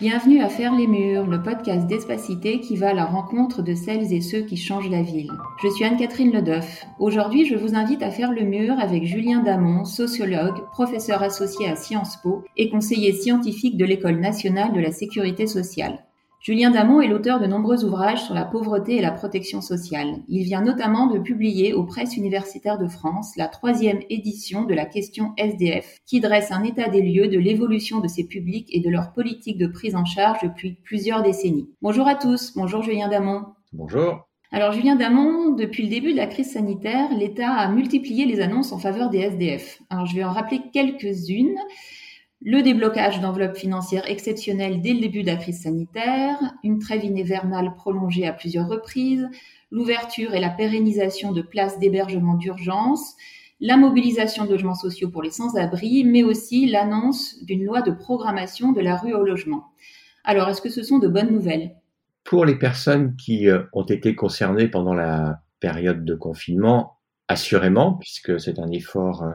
Bienvenue à Faire les Murs, le podcast d'Espacité qui va à la rencontre de celles et ceux qui changent la ville. Je suis Anne-Catherine Ledoff. Aujourd'hui, je vous invite à faire le mur avec Julien Damon, sociologue, professeur associé à Sciences Po et conseiller scientifique de l'École nationale de la sécurité sociale. Julien Damon est l'auteur de nombreux ouvrages sur la pauvreté et la protection sociale. Il vient notamment de publier aux presses universitaires de France la troisième édition de la question SDF, qui dresse un état des lieux de l'évolution de ces publics et de leur politique de prise en charge depuis plusieurs décennies. Bonjour à tous, bonjour Julien Damon. Bonjour. Alors Julien Damon, depuis le début de la crise sanitaire, l'État a multiplié les annonces en faveur des SDF. Alors je vais en rappeler quelques-unes le déblocage d'enveloppes financières exceptionnelles dès le début de la crise sanitaire, une trêve hivernale prolongée à plusieurs reprises, l'ouverture et la pérennisation de places d'hébergement d'urgence, la mobilisation de logements sociaux pour les sans-abri, mais aussi l'annonce d'une loi de programmation de la rue au logement. Alors, est-ce que ce sont de bonnes nouvelles? Pour les personnes qui euh, ont été concernées pendant la période de confinement, assurément, puisque c'est un effort euh,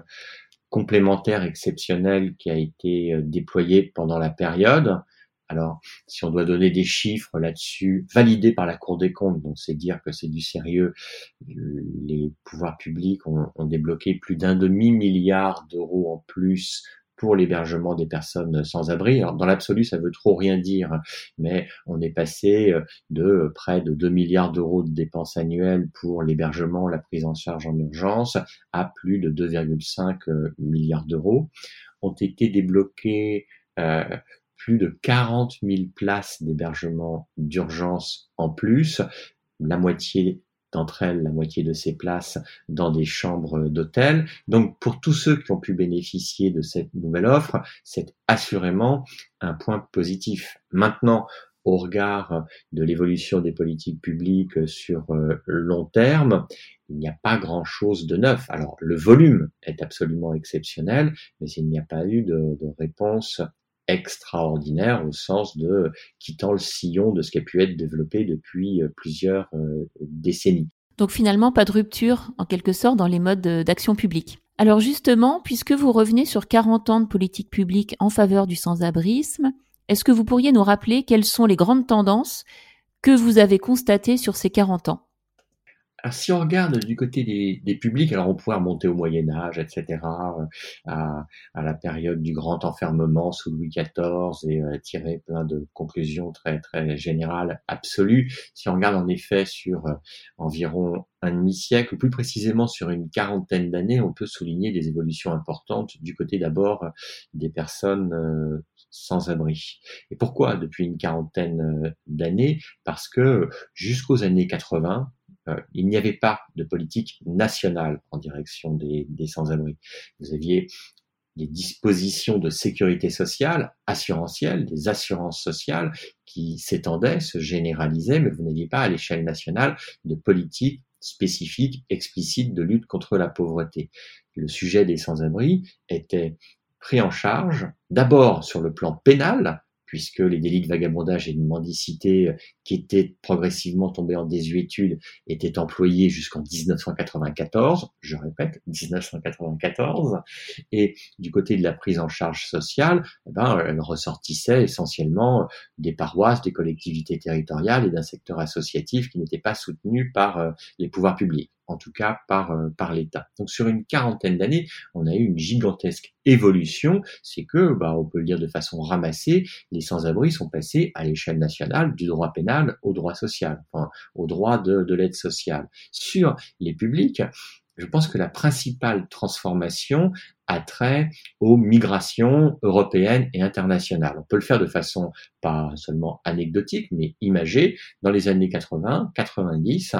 complémentaire exceptionnel qui a été euh, déployé pendant la période. Alors, si on doit donner des chiffres là-dessus, validés par la Cour des comptes, donc c'est dire que c'est du sérieux, les pouvoirs publics ont, ont débloqué plus d'un demi-milliard d'euros en plus pour l'hébergement des personnes sans abri. Dans l'absolu, ça veut trop rien dire, mais on est passé euh, de près de 2 milliards d'euros de dépenses annuelles pour l'hébergement, la prise en charge en urgence, à plus de 2,5 euh, milliards d'euros. Ont été débloqués euh, plus de 40 000 places d'hébergement d'urgence en plus, la moitié d'entre elles, la moitié de ces places, dans des chambres d'hôtel. Donc pour tous ceux qui ont pu bénéficier de cette nouvelle offre, c'est assurément un point positif. Maintenant, au regard de l'évolution des politiques publiques sur euh, long terme, il n'y a pas grand-chose de neuf. Alors le volume est absolument exceptionnel, mais il n'y a pas eu de, de réponse extraordinaire au sens de quittant le sillon de ce qui a pu être développé depuis euh, plusieurs euh, décennies. Donc finalement, pas de rupture en quelque sorte dans les modes d'action publique. Alors justement, puisque vous revenez sur 40 ans de politique publique en faveur du sans-abrisme, est-ce que vous pourriez nous rappeler quelles sont les grandes tendances que vous avez constatées sur ces 40 ans? Si on regarde du côté des, publics, alors on pourrait remonter au Moyen Âge, etc., euh, à, la période du grand enfermement sous Louis XIV et euh, tirer plein de conclusions très très générales, absolues. Si on regarde en effet sur euh, environ un demi-siècle, ou plus précisément sur une quarantaine d'années, on peut souligner des évolutions importantes du côté d'abord des personnes sans abri. Et pourquoi depuis une quarantaine d'années? Parce que jusqu'aux années 80, euh, il n'y avait pas de politique nationale en direction des, des sans-abri. Vous aviez des dispositions de sécurité sociale, assurantielles, des assurances sociales qui s'étendaient, se généralisaient, mais vous n'aviez pas à l'échelle nationale de politique spécifique, explicite de lutte contre la pauvreté. Le sujet des sans-abri était pris en charge d'abord sur le plan pénal, puisque les délits de vagabondage et de mendicité euh, qui étaient progressivement tombés en désuétude étaient employés jusqu'en 1994, je répète, 1994, et du côté de la prise en charge sociale, eh ben, elle ressortissait essentiellement des paroisses, des collectivités territoriales et d'un secteur associatif qui n'était pas soutenu par euh, les pouvoirs publics en tout cas par, euh, par l'État. Donc sur une quarantaine d'années, on a eu une gigantesque évolution, c'est que, bah, on peut le dire de façon ramassée, les sans-abri sont passés à l'échelle nationale du droit pénal au droit social, enfin, au droit de, de l'aide sociale. Sur les publics, je pense que la principale transformation a trait aux migrations européennes et internationales. On peut le faire de façon pas seulement anecdotique, mais imagée. Dans les années 80, 90,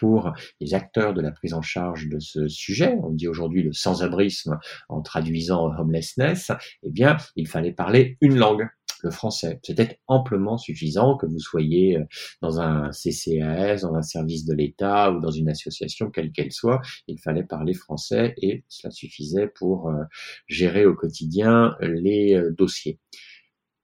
pour les acteurs de la prise en charge de ce sujet, on dit aujourd'hui le sans-abrisme en traduisant homelessness, eh bien, il fallait parler une langue le français. C'était amplement suffisant que vous soyez euh, dans un CCAS, dans un service de l'État ou dans une association, quelle qu'elle soit, il fallait parler français et cela suffisait pour euh, gérer au quotidien les euh, dossiers.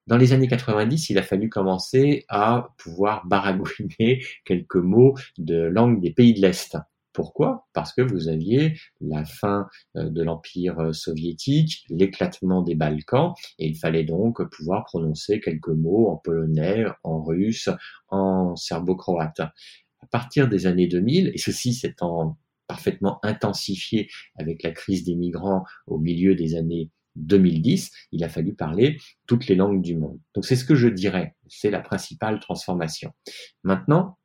Dans les années 90, il a fallu commencer à pouvoir baragouiner quelques mots de langue des pays de l'Est Pourquoi? Parce que vous aviez la fin euh, de l'Empire euh, soviétique, l'éclatement des Balkans, et il fallait donc pouvoir prononcer quelques mots en polonais, en russe, en serbo-croate. À partir des années 2000, et ceci s'étant parfaitement intensifié avec la crise des migrants au milieu des années 2010, il a fallu parler toutes les langues du monde. Donc c'est ce que je dirais, c'est la principale transformation. Maintenant,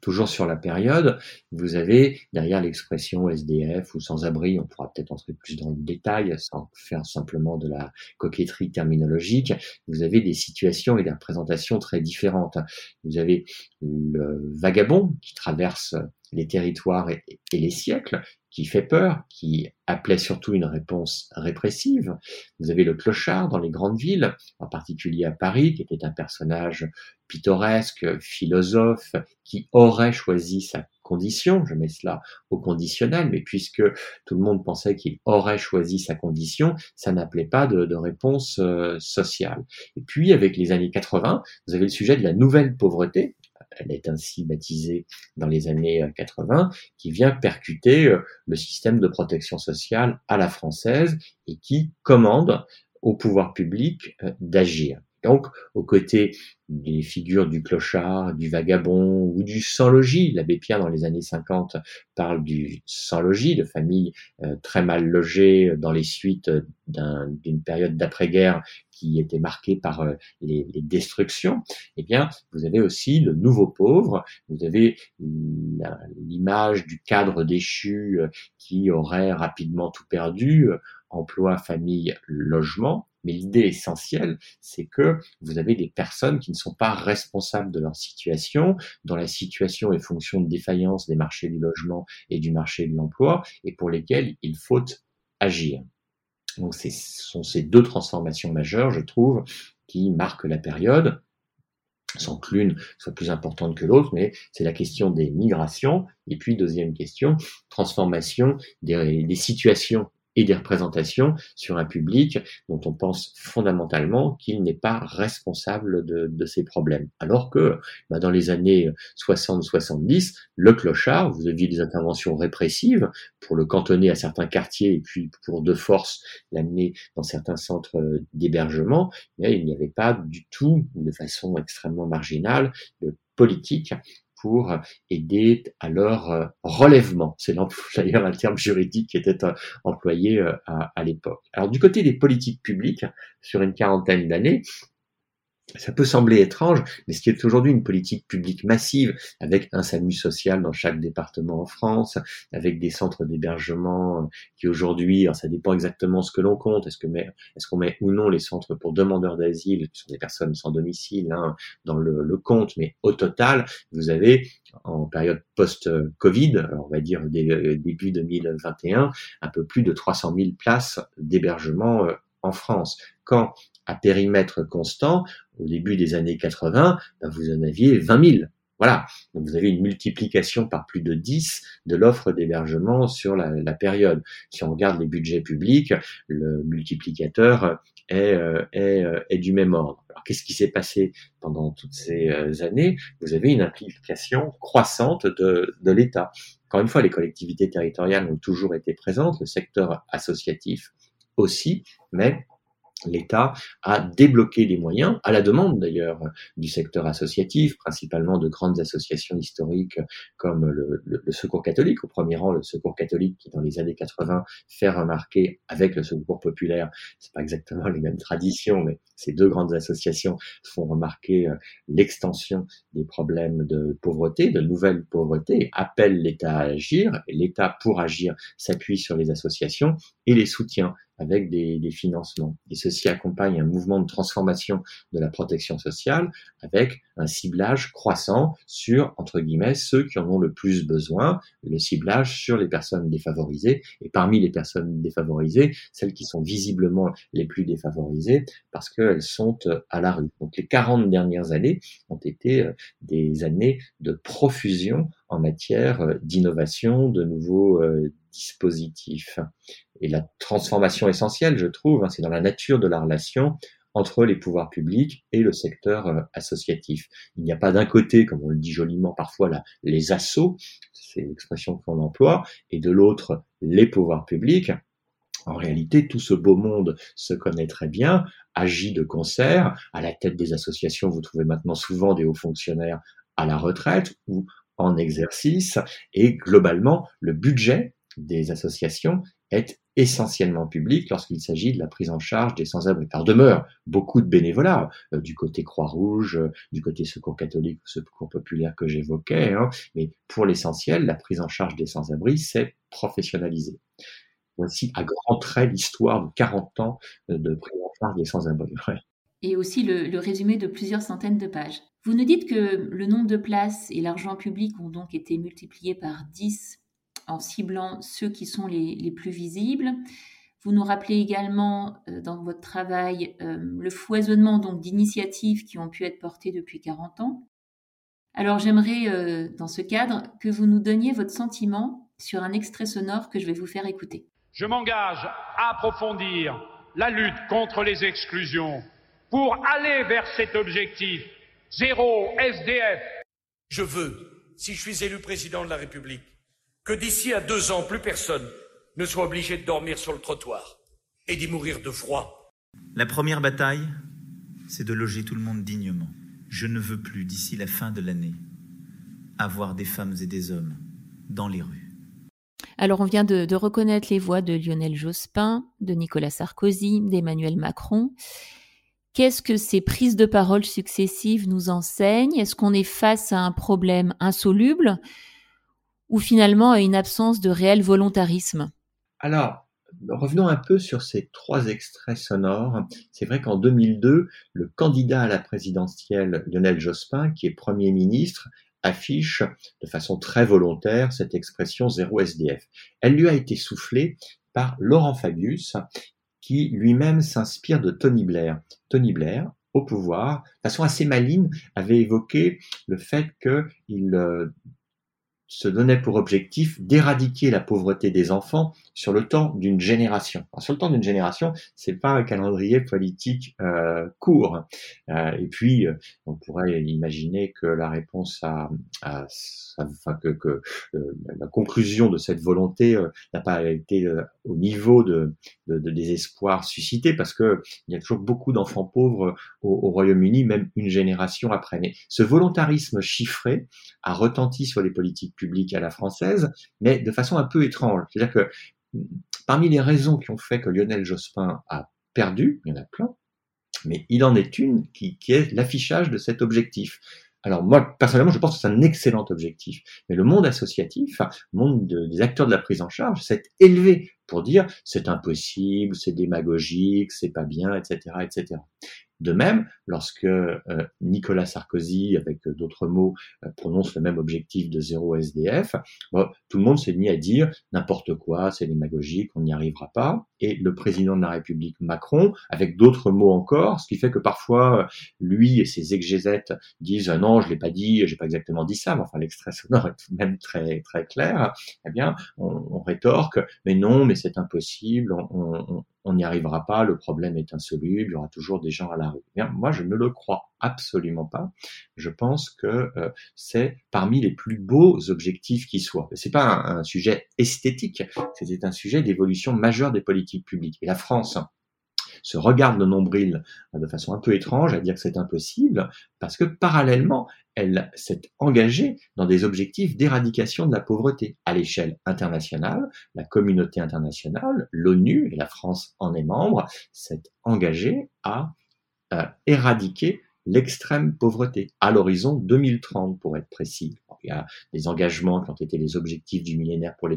Toujours sur la période, vous avez derrière l'expression SDF ou sans-abri, on pourra peut-être entrer plus dans le détail sans faire simplement de la coquetterie terminologique, vous avez des situations et des représentations très différentes. Vous avez le vagabond qui traverse les territoires et, les siècles, qui fait peur, qui appelait surtout une réponse répressive. Vous avez le clochard dans les grandes villes, en particulier à Paris, qui était un personnage pittoresque, philosophe, qui aurait choisi sa condition, je mets cela au conditionnel, mais puisque tout le monde pensait qu'il aurait choisi sa condition, ça n'appelait pas de, réponse euh, sociale. Et puis, avec les années 80, vous avez le sujet de la nouvelle pauvreté, elle est ainsi baptisée dans les années 80, euh, qui vient percuter euh, le système de protection sociale à la française et qui commande au pouvoir public euh, d'agir. Donc, aux côtés des figures du clochard, du vagabond ou du sans-logis, l'abbé Pierre dans les années 50 parle du sans-logis, de familles très mal logées dans les suites d'une période d'après-guerre qui était marquée par euh, les, destructions, eh bien, vous avez aussi le nouveau pauvre, vous avez l'image du cadre déchu euh, qui aurait rapidement tout perdu, euh, emploi, famille, logement. Mais l'idée essentielle, c'est que vous avez des personnes qui ne sont pas responsables de leur situation, dont la situation est fonction de défaillance des marchés du logement et du marché de l'emploi, et pour lesquelles il faut agir. Donc ce sont ces deux transformations majeures, je trouve, qui marquent la période, sans que l'une soit plus importante que l'autre, mais c'est la question des migrations. Et puis, deuxième question, transformation des, des situations et des représentations sur un public dont on pense fondamentalement qu'il n'est pas responsable de, de, ces problèmes. Alors que bah dans les années 60-70, le clochard, vous aviez des interventions répressives pour le cantonner à certains quartiers et puis pour de force l'amener dans certains centres d'hébergement, mais il n'y avait pas du tout, de façon extrêmement marginale, de politique pour aider à leur euh, relèvement. C'est d'ailleurs un terme juridique qui était euh, employé euh, à, à l'époque. Alors du côté des politiques publiques, sur une quarantaine d'années, ça peut sembler étrange, mais ce qui est aujourd'hui une politique publique massive, avec un SAMU social dans chaque département en France, avec des centres d'hébergement euh, qui aujourd'hui, ça dépend exactement ce que l'on compte, est-ce que est-ce qu'on met ou non les centres pour demandeurs d'asile, qui sont des personnes sans domicile, hein, dans le, le, compte, mais au total, vous avez en période post-Covid, on va dire euh, début 2021, un peu plus de 300 000 places d'hébergement euh, en France. Quand à périmètre constant, au début des années 80, ben, vous en aviez 20 000. Voilà, donc vous avez une multiplication par plus de 10 de l'offre d'hébergement sur la, période. Si on regarde les budgets publics, le multiplicateur est, euh, euh, est du même ordre. Alors qu'est-ce qui s'est passé pendant toutes ces euh, années? Vous avez une implication croissante de, de l'État. Encore une fois, les collectivités territoriales ont toujours été présentes, le secteur associatif aussi, mais l'État a débloqué des moyens, à la demande d'ailleurs du secteur associatif, principalement de grandes associations historiques comme le, Secours catholique, au premier rang le Secours catholique qui dans les années 80 fait remarquer avec le Secours populaire, c'est pas exactement les mêmes traditions, mais ces deux grandes associations font remarquer euh, l'extension des problèmes de pauvreté, de nouvelles pauvretés, appellent l'État à agir, et l'État pour agir s'appuie sur les associations et les soutient avec des, des, financements. Et ceci accompagne un mouvement de transformation de la protection sociale avec un ciblage croissant sur, entre guillemets, ceux qui en ont le plus besoin, le ciblage sur les personnes défavorisées, et parmi les personnes défavorisées, celles qui sont visiblement les plus défavorisées parce qu'elles sont euh, à la rue. Donc les 40 dernières années ont été euh, des années de profusion en matière euh, d'innovation, de nouveaux dispositifs. Et la transformation essentielle, je trouve, hein, c'est dans la nature de la relation entre les pouvoirs publics et le secteur euh, associatif. Il n'y a pas d'un côté, comme on le dit joliment parfois, là, les assauts, c'est l'expression qu'on emploie, et de l'autre, les pouvoirs publics. En réalité, tout ce beau monde se connaît très bien, agit de concert. À la tête des associations, vous trouvez maintenant souvent des hauts fonctionnaires à la retraite ou en exercice. Et globalement, le budget des associations est essentiellement public lorsqu'il s'agit de la prise en charge des sans-abri. Par demeure beaucoup de bénévolat euh, du côté Croix-Rouge, euh, du côté Secours catholique ou Secours populaire que j'évoquais, hein, mais pour l'essentiel, la prise en charge des sans-abri s'est professionnalisée. Voici à grands traits l'histoire de 40 ans euh, de prise en charge des sans-abri. Et aussi le, le résumé de plusieurs centaines de pages. Vous nous dites que le nombre de places et l'argent public ont donc été multipliés par 10 en ciblant ceux qui sont les, plus visibles. Vous nous rappelez également euh, dans votre travail euh, le foisonnement donc d'initiatives qui ont pu être portées depuis 40 ans. Alors j'aimerais euh, dans ce cadre que vous nous donniez votre sentiment sur un extrait sonore que je vais vous faire écouter. Je m'engage à approfondir la lutte contre les exclusions pour aller vers cet objectif zéro SDF. Je veux, si je suis élu président de la République, que d'ici à deux ans, plus personne ne soit obligé de dormir sur le trottoir et d'y mourir de froid. La première bataille, c'est de loger tout le monde dignement. Je ne veux plus, d'ici la fin de l'année, avoir des femmes et des hommes dans les rues. Alors on vient de, reconnaître les voix de Lionel Jospin, de Nicolas Sarkozy, d'Emmanuel Macron. Qu'est-ce que ces prises de parole successives nous enseignent? Est-ce qu'on est face à un problème insoluble? Ou finalement à une absence de réel volontarisme? Alors, revenons un peu sur ces trois extraits sonores. C'est vrai qu'en 2002, le candidat à la présidentielle Lionel Jospin, qui est Premier ministre, affiche de façon très volontaire cette expression zéro SDF. Elle lui a été soufflée par Laurent Fabius, qui lui-même s'inspire de Tony Blair. Tony Blair, au pouvoir, de façon assez maligne, avait évoqué le fait qu'il euh, se donnait pour objectif d'éradiquer la pauvreté des enfants sur le temps d'une génération. sur le temps d'une génération, c'est pas un calendrier politique euh, court. Euh, et puis, euh, on pourrait imaginer que la réponse à, à, que, que la conclusion de cette volonté n'a pas été au niveau de, de, de, désespoir suscité, parce que il y a toujours beaucoup d'enfants pauvres au, au Royaume-Uni, même une génération après. Mais ce volontarisme chiffré a retenti sur les politiques publique à la française, mais de façon un peu étrange. C'est-à-dire que parmi les raisons qui ont fait que Lionel Jospin a perdu, il y en a plein, mais il en est une qui, est l'affichage de cet objectif. Alors moi, personnellement, je pense que c'est un excellent objectif. Mais le monde associatif, le monde des acteurs de la prise en charge, s'est élevé pour dire c'est impossible, c'est démagogique, c'est pas bien, etc., etc. De même, lorsque euh, Nicolas Sarkozy, avec d'autres mots, euh, prononce le même objectif de zéro SDF, tout le monde s'est mis à dire n'importe quoi, c'est démagogique, on n'y arrivera pas. Et le président de la République Macron, avec d'autres mots encore, ce qui fait que parfois lui et ses exégètes disent non, je l'ai pas dit, j'ai pas exactement dit ça, mais enfin l'extrait sonore est tout même très très clair. Eh bien, on, on rétorque mais non, mais c'est impossible, on, on n'y arrivera pas, le problème est insoluble, il y aura toujours des gens à la rue. Moi, je ne le crois absolument pas. Je pense que euh, c'est parmi les plus beaux objectifs qui soient. C'est pas un, sujet esthétique, c'est un sujet d'évolution majeure des politiques publiques. Et la France, se regarde le nombril euh, de façon un peu étrange à dire que c'est impossible, parce que parallèlement, elle s'est engagée dans des objectifs d'éradication de la pauvreté à l'échelle internationale. La communauté internationale, l'ONU, et la France en est membre, s'est engagée à euh, éradiquer l'extrême pauvreté à l'horizon 2030 pour être précis. il y a des engagements qui ont été les objectifs du millénaire pour,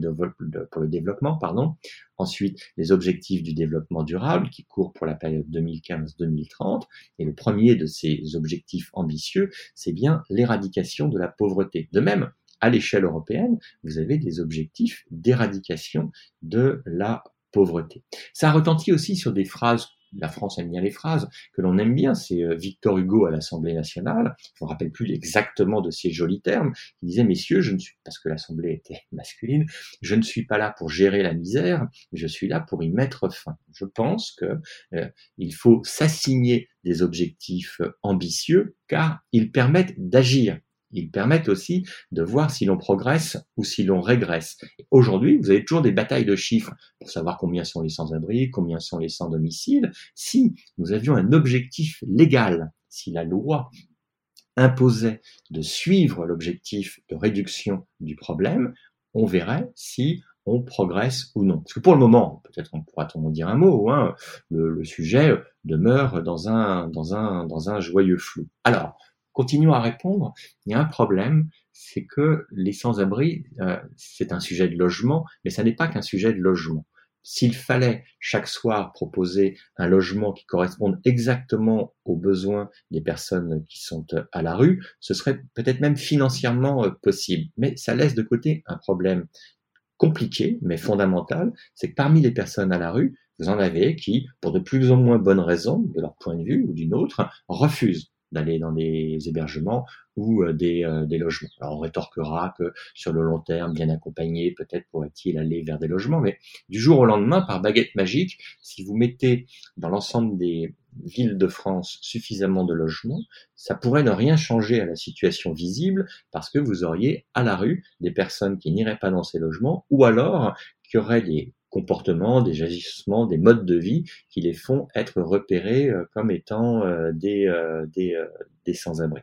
pour le développement, pardon. Ensuite, les objectifs du développement durable qui courent pour la période 2015-2030. Et le premier de ces objectifs ambitieux, c'est bien l'éradication de la pauvreté. De même, à l'échelle européenne, vous avez des objectifs d'éradication de la pauvreté. Ça retentit aussi sur des phrases la France aime bien les phrases, que l'on aime bien, c'est euh, Victor Hugo à l'Assemblée nationale, je me rappelle plus exactement de ces jolis termes, qui disait, messieurs, je ne suis, parce que l'Assemblée était masculine, je ne suis pas là pour gérer la misère, je suis là pour y mettre fin. Je pense que euh, il faut s'assigner des objectifs ambitieux car ils permettent d'agir. Ils permettent aussi de voir si l'on progresse ou si l'on régresse. Aujourd'hui, vous avez toujours des batailles de chiffres pour savoir combien sont les sans-abri, combien sont les sans-domicile. Si nous avions un objectif légal, si la loi imposait de suivre l'objectif de réduction du problème, on verrait si on progresse ou non. Parce que pour le moment, peut-être on pourra en dire un mot, hein, le, sujet demeure dans un, dans, un, dans un joyeux flou. Alors, continuons à répondre. Il y a un problème, c'est que les sans-abri, euh, c'est un sujet de logement, mais ça n'est pas qu'un sujet de logement. S'il fallait chaque soir proposer un logement qui corresponde exactement aux besoins des personnes qui sont euh, à la rue, ce serait peut-être même financièrement euh, possible. Mais ça laisse de côté un problème compliqué, mais fondamental, c'est que parmi les personnes à la rue, vous en avez qui, pour de plus ou moins bonnes raisons, de leur point de vue ou d'une autre, refusent d'aller dans des hébergements ou euh, des, euh, des, logements. Alors on rétorquera que sur le long terme, bien accompagné, peut-être pourrait-il aller vers des logements, mais du jour au lendemain, par baguette magique, si vous mettez dans l'ensemble des villes de France suffisamment de logements, ça pourrait ne rien changer à la situation visible parce que vous auriez à la rue des personnes qui n'iraient pas dans ces logements ou alors qui auraient des comportements, des agissements, des modes de vie qui les font être repérés euh, comme étant euh, des, euh, des, des sans-abri.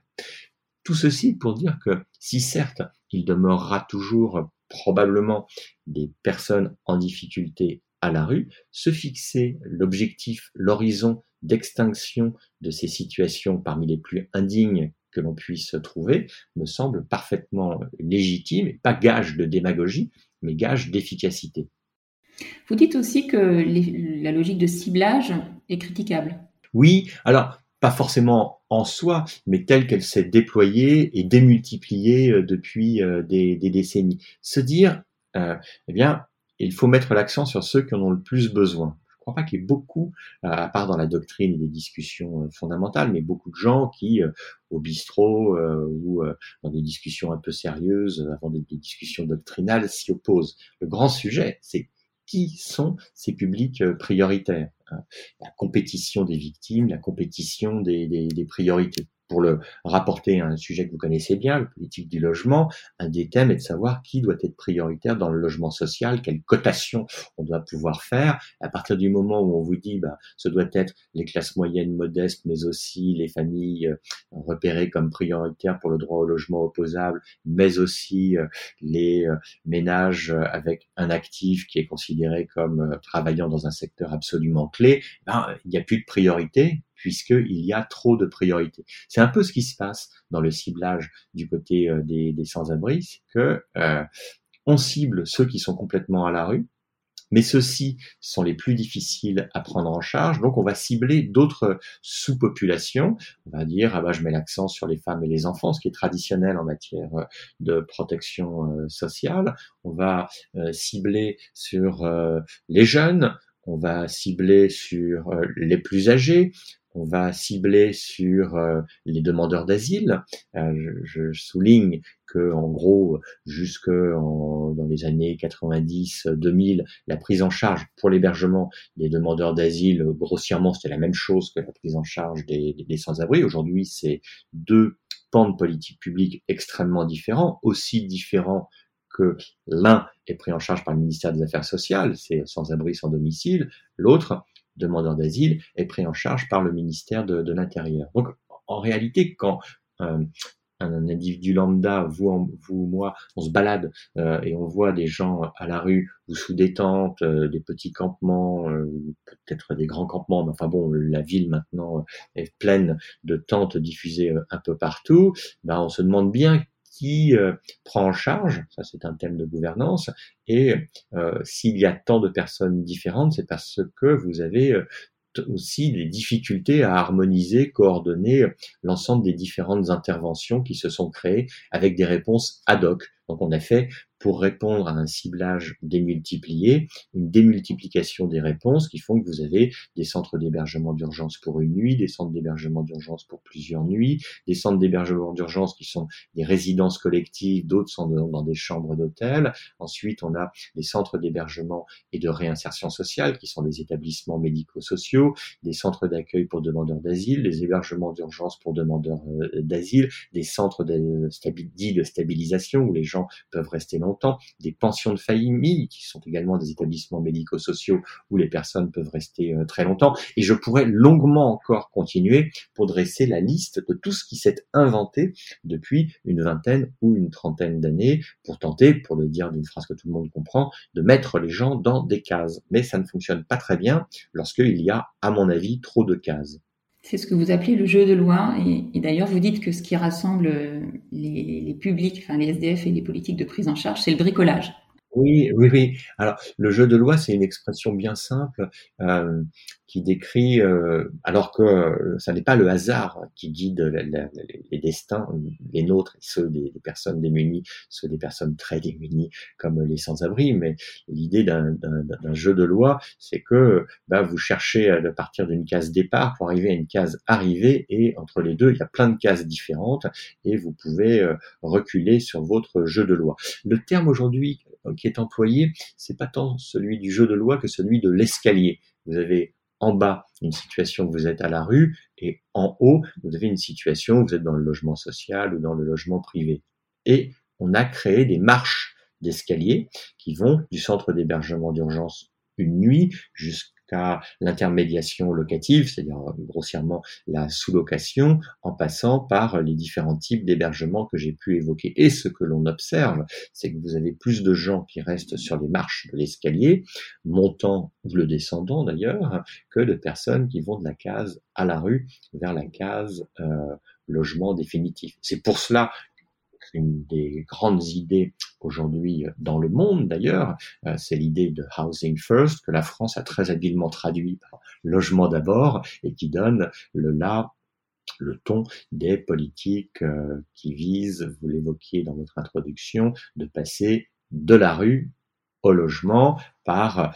Tout ceci pour dire que si certes il demeurera toujours probablement des personnes en difficulté à la rue, se fixer l'objectif, l'horizon d'extinction de ces situations parmi les plus indignes que l'on puisse trouver me semble parfaitement légitime et pas gage de démagogie, mais gage d'efficacité. Vous dites aussi que la logique de ciblage est critiquable. Oui, alors pas forcément en soi, mais telle qu'elle s'est déployée et démultipliée euh, depuis euh, des, décennies. Se dire, euh, eh bien, il faut mettre l'accent sur ceux qui en ont le plus besoin. Je ne crois pas qu'il y ait beaucoup, à part dans la doctrine et des discussions fondamentales, mais beaucoup de gens qui, au bistrot ou dans des discussions un peu sérieuses, avant des discussions doctrinales, s'y opposent. Le grand sujet, c'est qui sont ces publics euh, prioritaires. Hein. La compétition des victimes, la compétition des, des priorités pour le rapporter à un sujet que vous connaissez bien, le politique du logement, un des thèmes est de savoir qui doit être prioritaire dans le logement social, quelle cotation on doit pouvoir faire. À partir du moment où on vous dit, bah, ce doit être les classes moyennes modestes, mais aussi les familles euh, repérées comme prioritaires pour le droit au logement opposable, mais aussi euh, les euh, ménages avec un actif qui est considéré comme travaillant dans un secteur absolument clé, ben, il n'y a plus de priorité puisqu'il y a trop de priorités. C'est un peu ce qui se passe dans le ciblage du côté euh, des, sans-abri, c'est que euh, on cible ceux qui sont complètement à la rue, mais ceux-ci sont les plus difficiles à prendre en charge. Donc, on va cibler d'autres sous-populations. On va dire, ah bah, je mets l'accent sur les femmes et les enfants, ce qui est traditionnel en matière euh, de protection sociale. On va cibler sur les jeunes. On va cibler sur les plus âgés on va cibler sur euh, les demandeurs d'asile. Euh, je, souligne que en gros, jusque dans les années 90-2000, la prise en charge pour l'hébergement des demandeurs d'asile, grossièrement, c'était la même chose que la prise en charge des, des sans-abri. Aujourd'hui, c'est deux pans de politique publique extrêmement différents, aussi différents que l'un est pris en charge par le ministère des Affaires sociales, c'est sans-abri, sans domicile, l'autre demandeur d'asile est pris en charge par le ministère de, l'Intérieur. Donc, en réalité, quand euh, un individu lambda, vous, vous, moi, on se balade euh, et on voit des gens à la rue ou sous des tentes, euh, des petits campements, peut-être des grands campements, mais enfin bon, la ville maintenant est pleine de tentes diffusées un peu partout. Ben, on se demande bien qui euh, prend en charge, ça c'est un thème de gouvernance, et euh, s'il y a tant de personnes différentes, c'est parce que vous avez euh, aussi des difficultés à harmoniser, coordonner l'ensemble des différentes interventions qui se sont créées avec des réponses ad hoc. Donc on a fait pour répondre à un ciblage démultiplié, une démultiplication des réponses qui font que vous avez des centres d'hébergement d'urgence pour une nuit, des centres d'hébergement d'urgence pour plusieurs nuits, des centres d'hébergement d'urgence qui sont des résidences collectives, d'autres sont dans des chambres d'hôtel. Ensuite, on a des centres d'hébergement et de réinsertion sociale qui sont des établissements médico-sociaux, des centres d'accueil pour demandeurs d'asile, des hébergements d'urgence pour demandeurs euh, d'asile, des centres de, dits de stabilisation où les gens peuvent rester longtemps, des pensions de famille qui sont également des établissements médico-sociaux où les personnes peuvent rester euh, très longtemps. Et je pourrais longuement encore continuer pour dresser la liste de tout ce qui s'est inventé depuis une vingtaine ou une trentaine d'années pour tenter, pour le dire d'une phrase que tout le monde comprend, de mettre les gens dans des cases. Mais ça ne fonctionne pas très bien lorsqu'il y a, à mon avis, trop de cases. C'est ce que vous appelez le jeu de loi. Et, d'ailleurs, vous dites que ce qui rassemble les, les publics, enfin les SDF et les politiques de prise en charge, c'est le bricolage. Oui, oui, oui. Alors, le jeu de loi, c'est une expression bien simple euh, qui décrit, euh, alors que euh, ça n'est pas le hasard qui guide les destins, les nôtres ceux des, personnes démunies, ceux des personnes très démunies comme les sans-abri, mais l'idée d'un jeu de loi, c'est que bah, vous cherchez à partir d'une case départ pour arriver à une case arrivée, et entre les deux, il y a plein de cases différentes, et vous pouvez reculer sur votre jeu de loi. Le terme aujourd'hui qui est employé, c'est pas tant celui du jeu de loi que celui de l'escalier. Vous avez en bas une situation où vous êtes à la rue et en haut, vous avez une situation où vous êtes dans le logement social ou dans le logement privé. Et on a créé des marches d'escalier qui vont du centre d'hébergement d'urgence une nuit jusqu'à qu'à l'intermédiation locative, c'est-à-dire euh, grossièrement la sous-location, en passant par les différents types d'hébergements que j'ai pu évoquer. Et ce que l'on observe, c'est que vous avez plus de gens qui restent sur les marches de l'escalier, montant ou le descendant d'ailleurs, que de personnes qui vont de la case à la rue vers la case euh, logement définitif. C'est pour cela une des grandes idées aujourd'hui dans le monde d'ailleurs, euh, c'est l'idée de housing first que la France a très habilement traduit par logement d'abord et qui donne le là le ton des politiques euh, qui visent, vous l'évoquiez dans votre introduction, de passer de la rue au logement par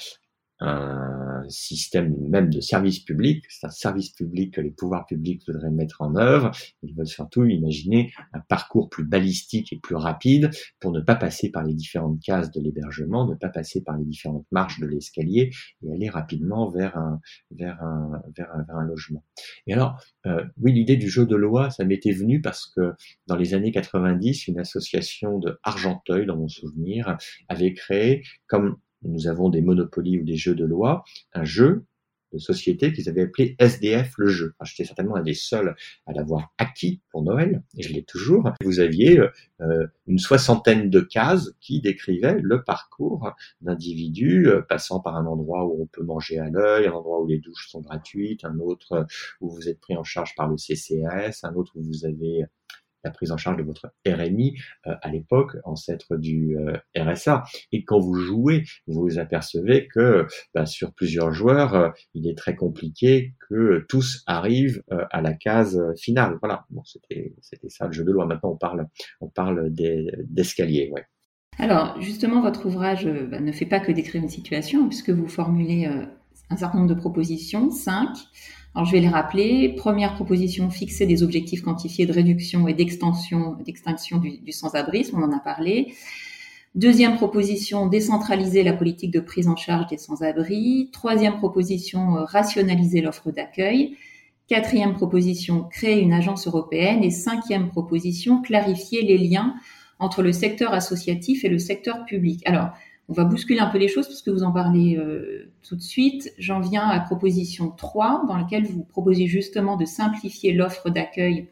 un système même de service public, c'est un service public que les pouvoirs publics voudraient mettre en œuvre. Ils veulent surtout imaginer un parcours plus balistique et plus rapide pour ne pas passer par les différentes cases de l'hébergement, ne pas passer par les différentes marches de l'escalier et aller rapidement vers un, vers un, vers un, vers un logement. Et alors, euh, oui, l'idée du jeu de loi, ça m'était venu parce que dans les années 90, une association de Argenteuil, dans mon souvenir, avait créé comme nous avons des monopolies ou des jeux de loi, un jeu de société qu'ils avaient appelé SDF le jeu. J'étais certainement un des seuls à l'avoir acquis pour Noël, et je l'ai toujours. Vous aviez euh, une soixantaine de cases qui décrivaient le parcours d'individus euh, passant par un endroit où on peut manger à l'œil, un endroit où les douches sont gratuites, un autre où vous êtes pris en charge par le CCAS, un autre où vous avez la prise en charge de votre RMI euh, à l'époque, ancêtre du euh, RSA. Et quand vous jouez, vous apercevez que bah, sur plusieurs joueurs, euh, il est très compliqué que tous arrivent à la case finale. Voilà, bon, c'était ça le jeu de loi. Maintenant, on parle on parle d'escalier. Ouais. Alors, justement, votre ouvrage bah, ne fait pas que décrire une situation, puisque vous formulez un certain nombre de propositions, cinq. Alors, je vais les rappeler. Première proposition, fixer des objectifs quantifiés de réduction et d'extension, d'extinction du, sans-abrisme, on en a parlé. Deuxième proposition, décentraliser la politique de prise en charge des sans-abri. Troisième proposition, euh, rationaliser l'offre d'accueil. Quatrième proposition, créer une agence européenne. Et cinquième proposition, clarifier les liens entre le secteur associatif et le secteur public. Alors, on va bousculer un peu les choses parce que vous en parlez euh, tout de suite. J'en viens à proposition 3 dans laquelle vous proposez justement de simplifier l'offre d'accueil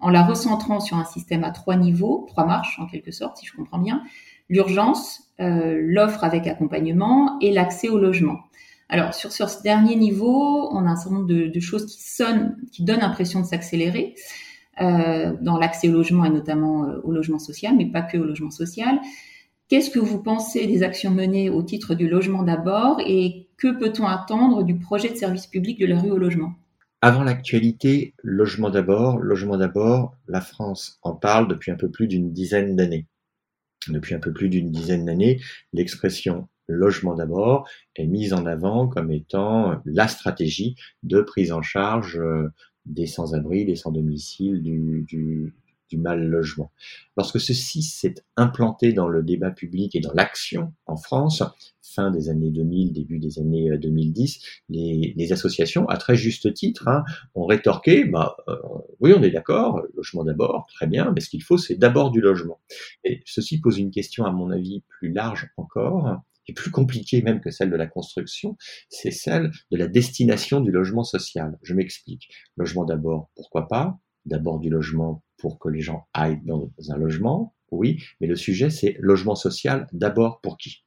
en la recentrant sur un système à trois niveaux, trois marches en quelque sorte, si je comprends bien. L'urgence, euh, l'offre avec accompagnement et l'accès au logement. Alors sur, ce dernier niveau, on a un certain nombre de, choses qui sonnent, qui donnent l'impression de s'accélérer. Euh, dans l'accès au logement et notamment au logement social, mais pas que au logement social. Qu'est-ce que vous pensez des actions menées au titre du logement d'abord et que peut-on attendre du projet de service public de la rue au logement? Avant l'actualité, logement d'abord, logement d'abord, la France en parle depuis un peu plus d'une dizaine d'années. depuis un peu plus d'une dizaine d'années, l'expression logement d'abord est mise en avant comme étant la stratégie de prise en charge euh, des sans-abri, des sans-domicile, du, du, du mal logement. Lorsque ceci s'est implanté dans le débat public et dans l'action en France, fin des années 2000, début des années 2010, euh, les, les associations, à très juste titre, hein, ont rétorqué, bah, euh, oui, on est d'accord, logement d'abord, très bien, mais ce qu'il faut, c'est d'abord du logement. Et ceci pose une question, à mon avis, plus large encore, et plus compliquée même que celle de la construction, c'est celle de la destination du logement social. Je m'explique. Logement d'abord, pourquoi pas? D'abord du logement pour que les gens aillent dans un logement, oui, mais le sujet c'est logement social d'abord pour qui?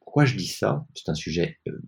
Pourquoi je dis ça? C'est un sujet euh,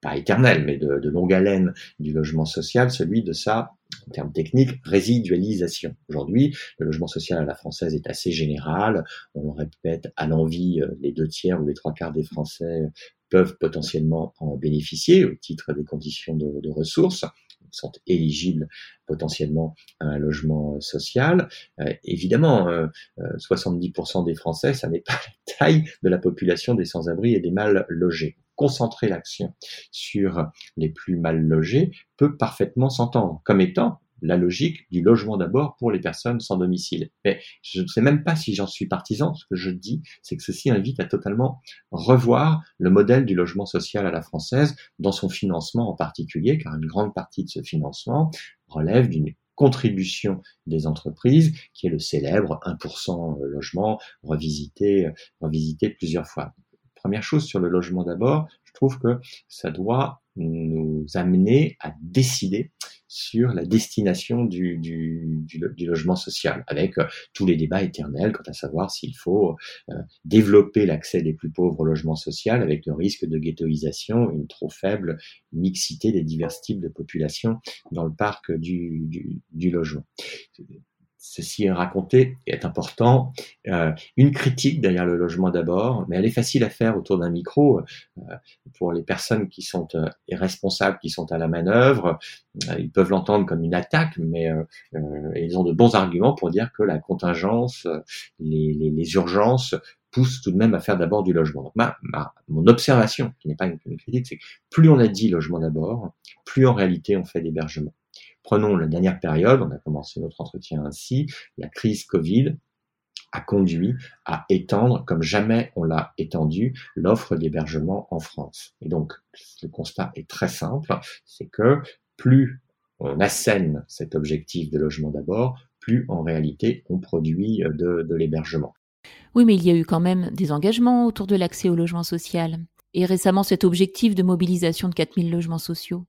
pas éternel, mais de, longue haleine du logement social, celui de sa, en termes techniques, résidualisation. Aujourd'hui, le logement social à la française est assez général. On le répète à l'envie, euh, les deux tiers ou les trois quarts des Français peuvent potentiellement en bénéficier au titre des conditions de ressources sont éligibles potentiellement à un logement social. Euh, évidemment, euh, 70% euh, des Français, ça n'est pas la taille de la population des sans-abri et des mal logés. Concentrer l'action sur les plus mal logés peut parfaitement s'entendre comme étant la logique du logement d'abord pour les personnes sans domicile. Mais je ne sais même pas si j'en suis partisan. Ce que je dis, c'est que ceci invite à totalement revoir le modèle du logement social à la française dans son financement en particulier, car une grande partie de ce financement relève d'une contribution des entreprises, qui est le célèbre 1% logement revisité, revisité plusieurs fois. Première chose sur le logement d'abord, je trouve que ça doit nous amener à décider sur la destination du, du, du, logement social, avec euh, tous les débats éternels quant à savoir s'il faut euh, développer l'accès des plus pauvres au logement social avec le risque de ghettoisation, une trop faible mixité des divers types de populations dans le parc du logement ceci est raconté est important. Euh, une critique derrière le logement d'abord, mais elle est facile à faire autour d'un micro euh, pour les personnes qui sont euh, responsables, qui sont à la manœuvre. Euh, ils peuvent l'entendre comme une attaque, mais euh, euh, ils ont de bons arguments pour dire que la contingence, les, les, les urgences poussent tout de même à faire d'abord du logement. Donc ma, ma, mon observation, qui n'est pas une, une critique, c'est que plus on a dit logement d'abord, plus en réalité on fait d'hébergement. Prenons la dernière période, on a commencé notre entretien ainsi, la crise Covid a conduit à étendre, comme jamais on l'a étendu, l'offre d'hébergement en France. Et donc, le constat est très simple, c'est que plus on assène cet objectif de logement d'abord, plus en réalité on produit de, de l'hébergement. Oui, mais il y a eu quand même des engagements autour de l'accès au logement social. Et récemment, cet objectif de mobilisation de 4000 logements sociaux.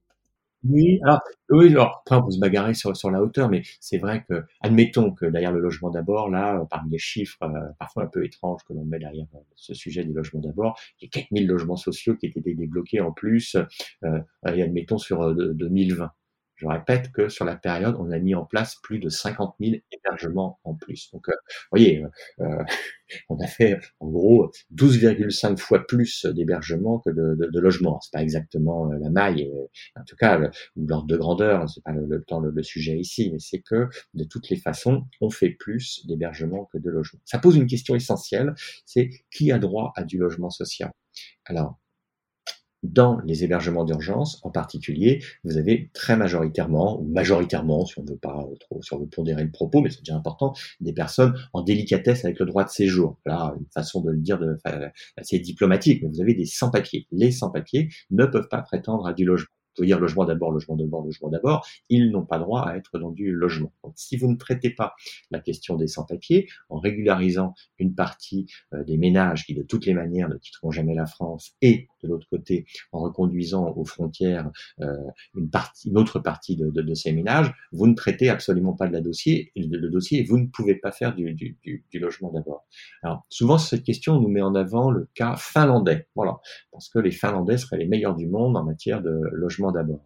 Oui, alors, oui, alors, après, on peut se bagarrer sur, la hauteur, mais c'est vrai que, admettons que derrière le logement d'abord, là, euh, parmi les chiffres euh, parfois un peu étranges que l'on met derrière euh, ce sujet du logement d'abord, il y a 4000 logements sociaux qui étaient débloqués en plus, euh, et admettons sur 2020. Je répète que sur la période, on a mis en place plus de 50 000 hébergements en plus. Donc, euh, vous voyez, euh, euh on a fait en gros 12,5 fois plus d'hébergements que de, de, de logements. C'est pas exactement la maille, en tout cas l'ordre de grandeur. C'est pas le, temps le, sujet ici, mais c'est que de toutes les façons, on fait plus d'hébergements que de logements. Ça pose une question essentielle, c'est qui a droit à du logement social? Alors, dans les hébergements d'urgence, en particulier, vous avez très majoritairement, ou majoritairement, si on veut pas trop, si on veut pondérer le propos, mais c'est déjà important, des personnes en délicatesse avec le droit de séjour. Là, une façon de le dire de, assez diplomatique, mais vous avez des sans-papiers. Les sans-papiers ne peuvent pas prétendre à du logement faut dire logement d'abord, logement d'abord, logement d'abord, ils n'ont pas droit à être dans du logement. Donc, si vous ne traitez pas la question des sans-papiers en régularisant une partie euh, des ménages qui de toutes les manières ne quitteront jamais la France et de l'autre côté en reconduisant aux frontières euh, une partie, une autre partie de, ces ménages, vous ne traitez absolument pas de la dossier, le dossier et vous ne pouvez pas faire du logement d'abord. Alors souvent cette question nous met en avant le cas finlandais, voilà, parce que les Finlandais seraient les meilleurs du monde en matière de logement d'abord.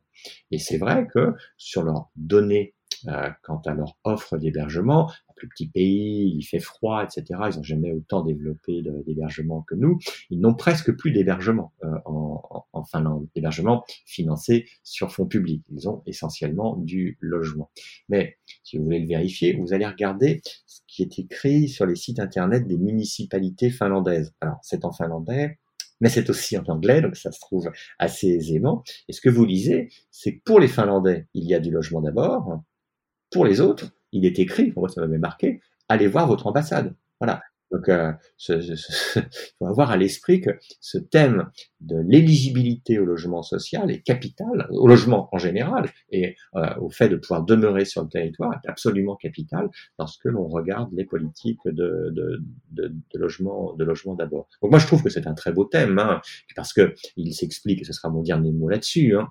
Et c'est vrai que sur leurs données euh, quant à leur offre d'hébergement, plus petit pays, il fait froid, etc. Ils n'ont jamais autant développé d'hébergement que nous. Ils n'ont presque plus d'hébergement euh, en, en, Finlande, hébergement financé sur fonds publics. Ils ont essentiellement du logement. Mais si vous voulez le vérifier, vous allez regarder ce qui est écrit sur les sites internet des municipalités finlandaises. Alors, c'est en finlandais, mais c'est aussi en anglais, donc ça se trouve assez aisément. Et ce que vous lisez, c'est que pour les Finlandais, il y a du logement d'abord. Pour les autres, il est écrit, pour moi ça m'avait marqué, allez voir votre ambassade. Voilà. Donc, euh, il faut avoir à l'esprit que ce thème de l'éligibilité au logement social est capital, au logement en général, et euh, au fait de pouvoir demeurer sur le territoire est absolument capital lorsque l'on regarde les politiques de logement, de logement d'abord. Donc moi je trouve que c'est un très beau thème, hein, parce que il s'explique, et ce sera mon dernier mot là-dessus, hein,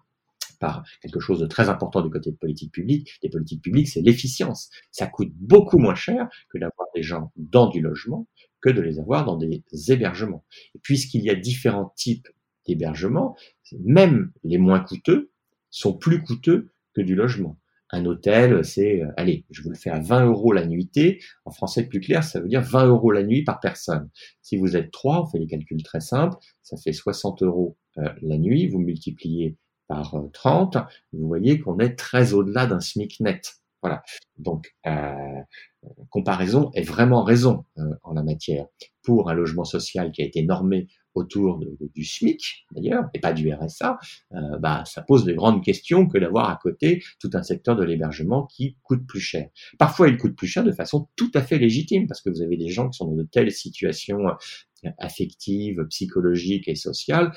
par quelque chose de très important du côté de politique publique. Des politiques publiques, c'est l'efficience. Ça coûte beaucoup moins cher que d'avoir des gens dans du logement que de les avoir dans des hébergements. Et puisqu'il y a différents types d'hébergements, même les moins coûteux sont plus coûteux que du logement. Un hôtel, c'est, euh, allez, je vous le fais à 20 euros la nuitée. En français plus clair, ça veut dire 20 euros la nuit par personne. Si vous êtes trois, on fait les calculs très simples, ça fait 60 euros euh, la nuit. Vous multipliez par 30, euh, vous voyez qu'on est très au-delà d'un SMIC net. Voilà. Donc, euh, comparaison est vraiment raison euh, en la matière. Pour un logement social qui a été normé autour du SMIC, d'ailleurs, et pas du RSA, euh, bah, ça pose de grandes questions que d'avoir à côté tout un secteur de l'hébergement qui coûte plus cher. Parfois, il coûte plus cher de façon tout à fait légitime, parce que vous avez des gens qui sont dans de telles situations affectives, psychologiques et sociales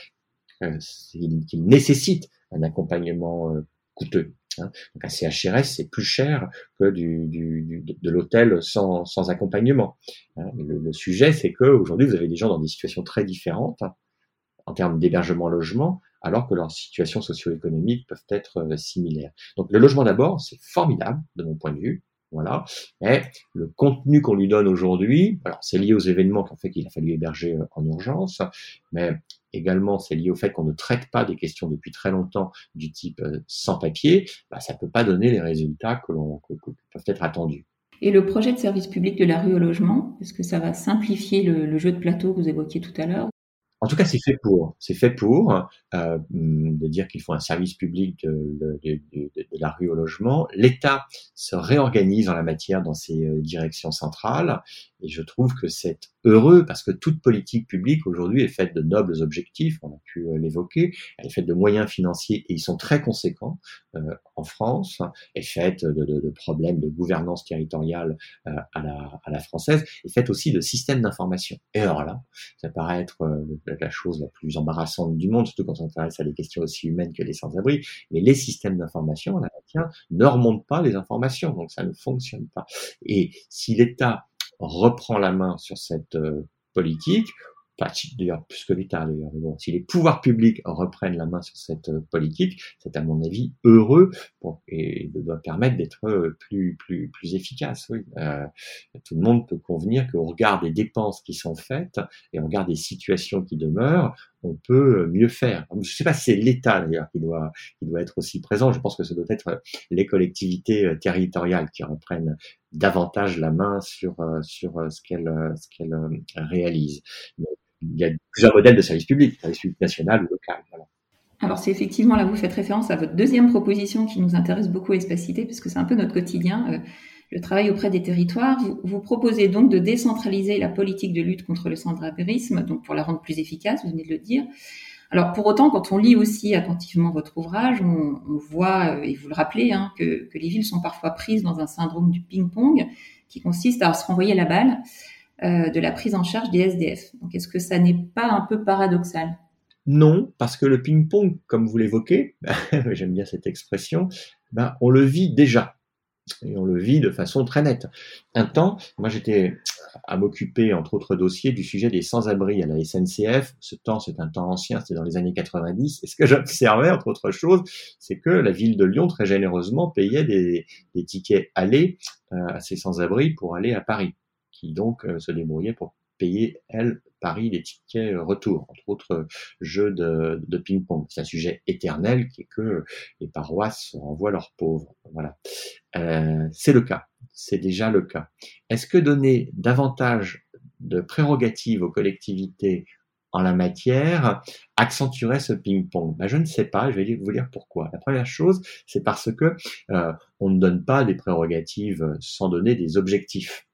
qu'ils nécessitent un accompagnement euh, coûteux. Hein. Un CHRS, c'est plus cher que de l'hôtel sans, accompagnement. Hein. Le, sujet, c'est qu'aujourd'hui, vous avez des gens dans des situations très différentes hein, en termes d'hébergement-logement, alors que leurs situations socio-économiques peuvent être euh, similaires. Donc le logement d'abord, c'est formidable de mon point de vue. Voilà. Mais le contenu qu'on lui donne aujourd'hui, alors c'est lié aux événements qui ont fait qu'il a fallu héberger euh, en urgence, mais également c'est lié au fait qu'on ne traite pas des questions depuis très longtemps du type euh, sans papier, bah, ça peut pas donner les résultats que l'on que, que peuvent être attendus. Et le projet de service public de la rue au logement, est-ce que ça va simplifier le, le jeu de plateau que vous évoquiez tout à l'heure? En tout cas, c'est fait pour. C'est fait pour euh, de dire qu'il faut un service public de, la rue au logement. L'État se réorganise en la matière dans ses euh, directions centrales, et je trouve que c'est heureux parce que toute politique publique aujourd'hui est faite de nobles objectifs, on a pu euh, l'évoquer, elle est faite de moyens financiers et ils sont très conséquents euh, en France, est faite de, de, de, problèmes de gouvernance territoriale euh, à, la, à, la, française, est faite aussi de systèmes d'information. Et alors là, ça paraît être euh, la chose la plus embarrassante du monde, surtout quand on s'intéresse à des questions aussi humaines que les sans-abri, mais les systèmes d'information, en la ne remontent pas les informations, donc ça ne fonctionne pas. Et si l'État reprend la main sur cette euh, politique, d'ailleurs plus que l'État d'ailleurs, bon, si les pouvoirs publics reprennent la main sur cette euh, politique, c'est à mon avis heureux pour, et doit permettre d'être euh, plus plus plus efficace. Oui, tout le monde peut convenir qu'au regard des dépenses qui sont faites et au regard des situations qui demeurent, on peut mieux faire. Je ne sais pas si c'est l'État d'ailleurs qui doit, qui doit être aussi présent. Je pense que ce doit être les collectivités euh, territoriales qui reprennent davantage la main sur, euh, sur euh, ce qu'elles réalisent. il y a plusieurs modèles de service public, service public national ou local. Voilà. Alors c'est effectivement là vous faites référence à votre deuxième proposition qui nous intéresse beaucoup Espacité puisque c'est un peu notre quotidien le travail auprès des territoires. Vous, proposez donc de décentraliser la politique de lutte contre le sans-abrisme, donc pour la rendre plus efficace, vous venez de le dire. Alors pour autant, quand on lit aussi attentivement votre ouvrage, on, voit, euh, et vous le rappelez, hein, que, que, les villes sont parfois prises dans un syndrome du ping-pong qui consiste à se renvoyer la balle euh, de la prise en charge des SDF. Donc est-ce que ça n'est pas un peu paradoxal? Non, parce que le ping-pong, comme vous l'évoquez, j'aime bien cette expression, ben, on le vit déjà et on le vit de façon très nette. Un temps, moi j'étais à m'occuper, entre autres dossiers, du sujet des sans-abri à la SNCF. Ce temps, c'est un temps ancien, c'était dans les années 90. Et ce que j'observais, entre autres choses, c'est que la ville de Lyon, très généreusement, payait des, tickets aller euh, à ces sans-abri pour aller à Paris, qui donc euh, se débrouillaient pour payer, elle, Paris, des tickets retour, entre autres jeux de, ping-pong. C'est un sujet éternel qui est que les paroisses renvoient leurs pauvres. Voilà. Euh, c'est le cas. c'est déjà le cas. Est-ce que donner davantage de prérogatives aux collectivités en la matière accentuerait ce ping-pong? Ben, Je ne sais pas, je vais vous dire pourquoi. La première chose, c'est parce que euh, on ne donne pas des prérogatives sans donner des objectifs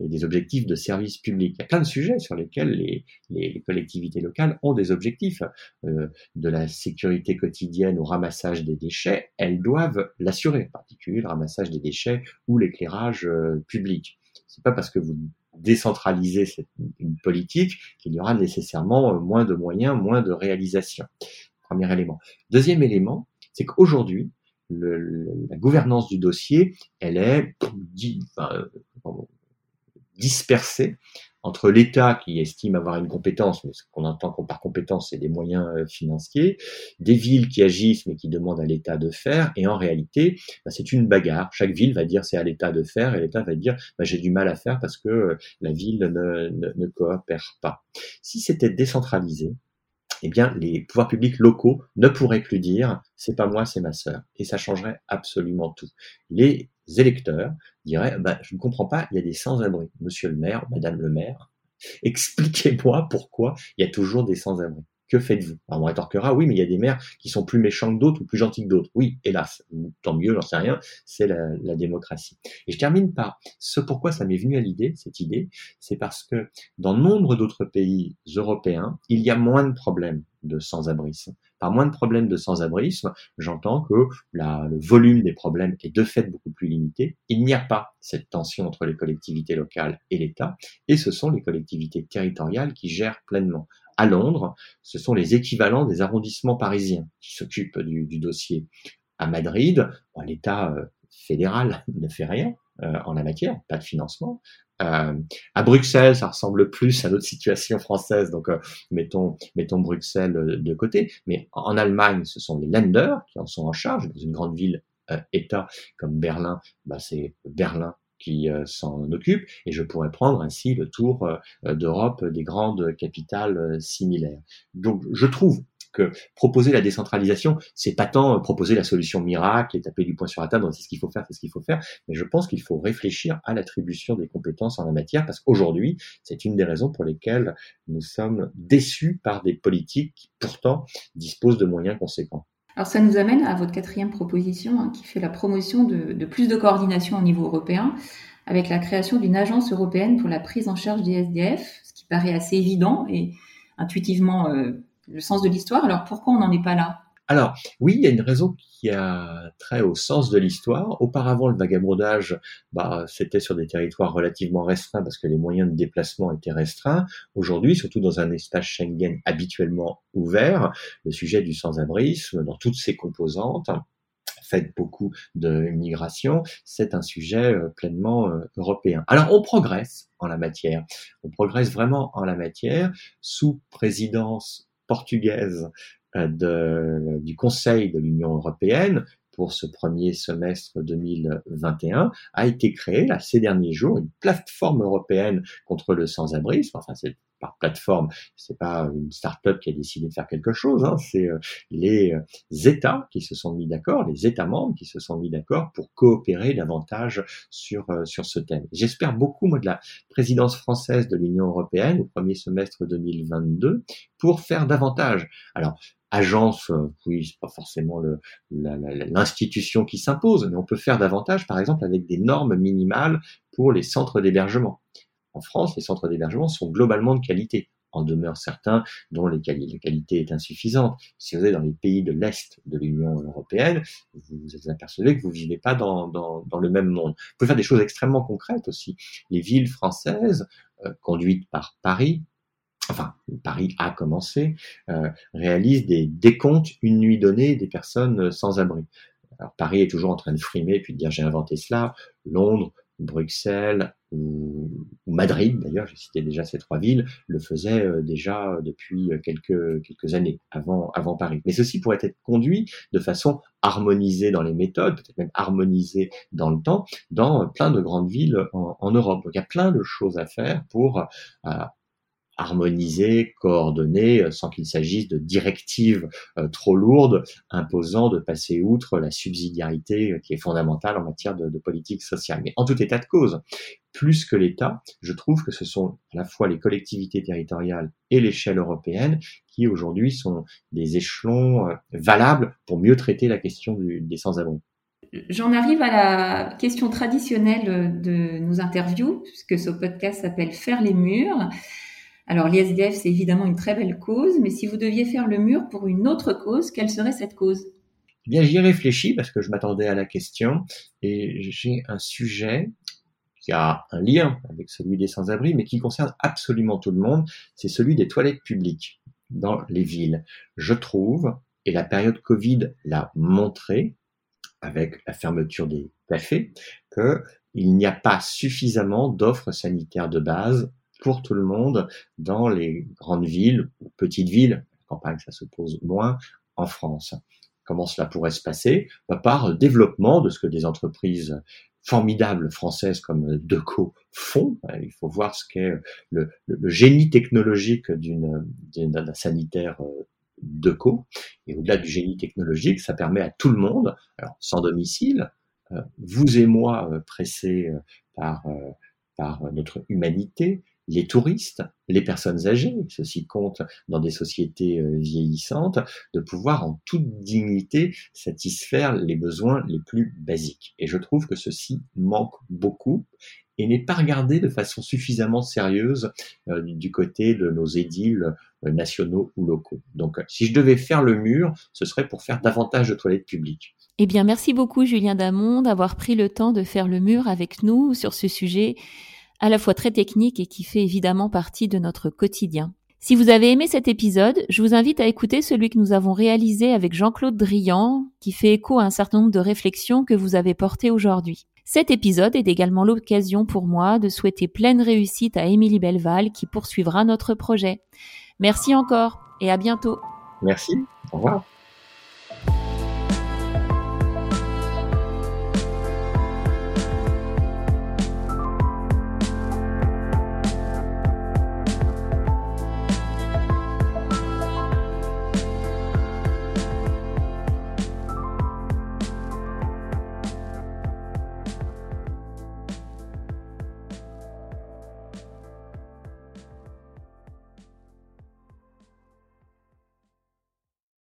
et des objectifs de service public. Il y a plein de sujets sur lesquels les, les collectivités locales ont des objectifs. Euh, de la sécurité quotidienne au ramassage des déchets, elles doivent l'assurer, en particulier le ramassage des déchets ou l'éclairage euh, public. C'est pas parce que vous décentraliser cette, une politique, qu'il y aura nécessairement euh, moins de moyens, moins de réalisations. Premier élément. Deuxième élément, c'est qu'aujourd'hui, la gouvernance du dossier, elle est euh, dispersée entre l'État qui estime avoir une compétence, mais ce qu'on entend par compétence, c'est des moyens euh, financiers, des villes qui agissent mais qui demandent à l'État de faire, et en réalité, bah, c'est une bagarre. Chaque ville va dire c'est à l'État de faire, et l'État va dire bah, j'ai du mal à faire parce que euh, la ville ne, ne coopère pas. Si c'était décentralisé, eh bien, les pouvoirs publics locaux ne pourraient plus dire c'est pas moi, c'est ma sœur. Et ça changerait absolument tout. Les électeurs diraient bah, je ne comprends pas, il y a des sans-abri. Monsieur le maire, madame le maire, expliquez-moi pourquoi il y a toujours des sans-abri. Que faites-vous? Alors on rétorquera, oui, mais il y a des maires qui sont plus méchants que d'autres ou plus gentils que d'autres. Oui, hélas, tant mieux, j'en sais rien, c'est la, démocratie. Et je termine par ce pourquoi ça m'est venu à l'idée, cette idée, c'est parce que dans nombre d'autres pays européens, il y a moins de problèmes de sans-abrisme. Par moins de problèmes de sans-abrisme, j'entends que le volume des problèmes est de fait beaucoup plus limité. Il n'y a pas cette tension entre les collectivités locales et l'État, et ce sont les collectivités territoriales qui gèrent pleinement. À Londres, ce sont les équivalents des arrondissements parisiens qui s'occupent du, dossier. À Madrid, l'État euh, fédéral ne fait rien euh, en la matière, pas de financement. Euh, à Bruxelles, ça ressemble plus à notre situation française, donc euh, mettons, mettons Bruxelles euh, de côté. Mais en Allemagne, ce sont les Länder qui en sont en charge. Dans une grande ville État comme Berlin, bah, c'est Berlin qui s'en occupe, et je pourrais prendre ainsi le tour d'Europe des grandes capitales similaires. Donc je trouve que proposer la décentralisation, c'est pas tant euh, proposer la solution miracle et taper du poing sur la table, c'est ce qu'il faut faire, c'est ce qu'il faut faire, mais je pense qu'il faut réfléchir à l'attribution des compétences en la matière, parce qu'aujourd'hui, c'est une des raisons pour lesquelles nous sommes déçus par des politiques qui pourtant disposent de moyens conséquents. Alors ça nous amène à votre quatrième proposition hein, qui fait la promotion de, plus de coordination au niveau européen avec la création d'une agence européenne pour la prise en charge des SDF, ce qui paraît assez évident et intuitivement euh, le sens de l'histoire. Alors pourquoi on n'en est pas là? Alors, oui, il y a une raison qui a trait au sens de l'histoire. Auparavant, le vagabondage, bah, c'était sur des territoires relativement restreints parce que les moyens de déplacement étaient restreints. Aujourd'hui, surtout dans un espace Schengen habituellement ouvert, le sujet du sans-abrisme, dans toutes ses composantes, fait beaucoup de migration, c'est un sujet euh, pleinement euh, européen. Alors on progresse en la matière, on progresse vraiment en la matière sous présidence portugaise de, du Conseil de l'Union européenne pour ce premier semestre 2021 a été créée là, ces derniers jours une plateforme européenne contre le sans-abrisme. Enfin, c'est par plateforme, c'est pas une start-up qui a décidé de faire quelque chose, hein, c'est euh, les euh, États qui se sont mis d'accord, les États membres qui se sont mis d'accord pour coopérer davantage sur sur ce thème. J'espère beaucoup moi de la présidence française de l'Union européenne au premier semestre 2022 pour faire davantage. Alors agence, euh, oui, c'est pas forcément l'institution qui s'impose, mais on peut faire davantage, par exemple, avec des normes minimales pour les centres d'hébergement. En France, les centres d'hébergement sont globalement de qualité. En demeure certains dont les la qualité est insuffisante. Si vous êtes dans les pays de l'Est de l'Union européenne, vous vous êtes apercevé que vous vivez pas dans, dans, dans, le même monde. Vous pouvez faire des choses extrêmement concrètes aussi. Les villes françaises, euh, conduites par Paris, enfin Paris a commencé, euh, réalise des décomptes une nuit donnée des personnes sans abri. Alors Paris est toujours en train de frimer puis de dire j'ai inventé cela. Londres, Bruxelles ou, Madrid, d'ailleurs, j'ai cité déjà ces trois villes, le faisaient euh, déjà depuis quelques, quelques années avant, avant Paris. Mais ceci pourrait être conduit de façon harmonisée dans les méthodes, peut-être même harmonisée dans le temps, dans plein de grandes villes en, en, Europe. Donc il y a plein de choses à faire pour euh, harmonisée, coordonnée, euh, sans qu'il s'agisse de directives euh, trop lourdes imposant de passer outre la subsidiarité qui est fondamentale en matière de, politique sociale. Mais en tout état de cause, plus que l'État, je trouve que ce sont à la fois les collectivités territoriales et l'échelle européenne qui aujourd'hui sont des échelons valables pour mieux traiter la question des sans-abri. J'en arrive à la question traditionnelle de nos interviews, puisque ce podcast s'appelle Faire les murs. Alors l'ISDF, c'est évidemment une très belle cause, mais si vous deviez faire le mur pour une autre cause, quelle serait cette cause? Eh Bien, j'y réfléchis parce que je m'attendais à la question et j'ai un sujet qui a un lien avec celui des sans-abri, mais qui concerne absolument tout le monde, c'est celui des toilettes publiques dans les villes. Je trouve, et la période Covid l'a montré, avec la fermeture des cafés, qu'il n'y a pas suffisamment d'offres sanitaires de base pour tout le monde dans les grandes villes ou petites villes, campagne ça se pose moins, en France. Comment cela pourrait se passer? Bah, Par développement de ce que des entreprises formidables françaises comme Deco font. Il faut voir ce qu'est le, le, génie technologique d'une d'un sanitaire euh, Deco. Et au-delà du génie technologique, ça permet à tout le monde, alors sans domicile, euh, vous et moi euh, pressés par, par notre humanité, les touristes, les personnes âgées, ceci compte dans des sociétés euh, vieillissantes, de pouvoir en toute dignité satisfaire les besoins les plus basiques. Et je trouve que ceci manque beaucoup et n'est pas regardé de façon suffisamment sérieuse euh, du côté de nos édiles euh, nationaux ou locaux. Donc si je devais faire le mur, ce serait pour faire davantage de toilettes publiques. Eh bien, merci beaucoup Julien Damon d'avoir pris le temps de faire le mur avec nous sur ce sujet à la fois très technique et qui fait évidemment partie de notre quotidien. Si vous avez aimé cet épisode, je vous invite à écouter celui que nous avons réalisé avec Jean-Claude Drian, qui fait écho à un certain nombre de réflexions que vous avez portées aujourd'hui. Cet épisode est également l'occasion pour moi de souhaiter pleine réussite à Émilie Belleval qui poursuivra notre projet. Merci encore et à bientôt. Merci. Au revoir.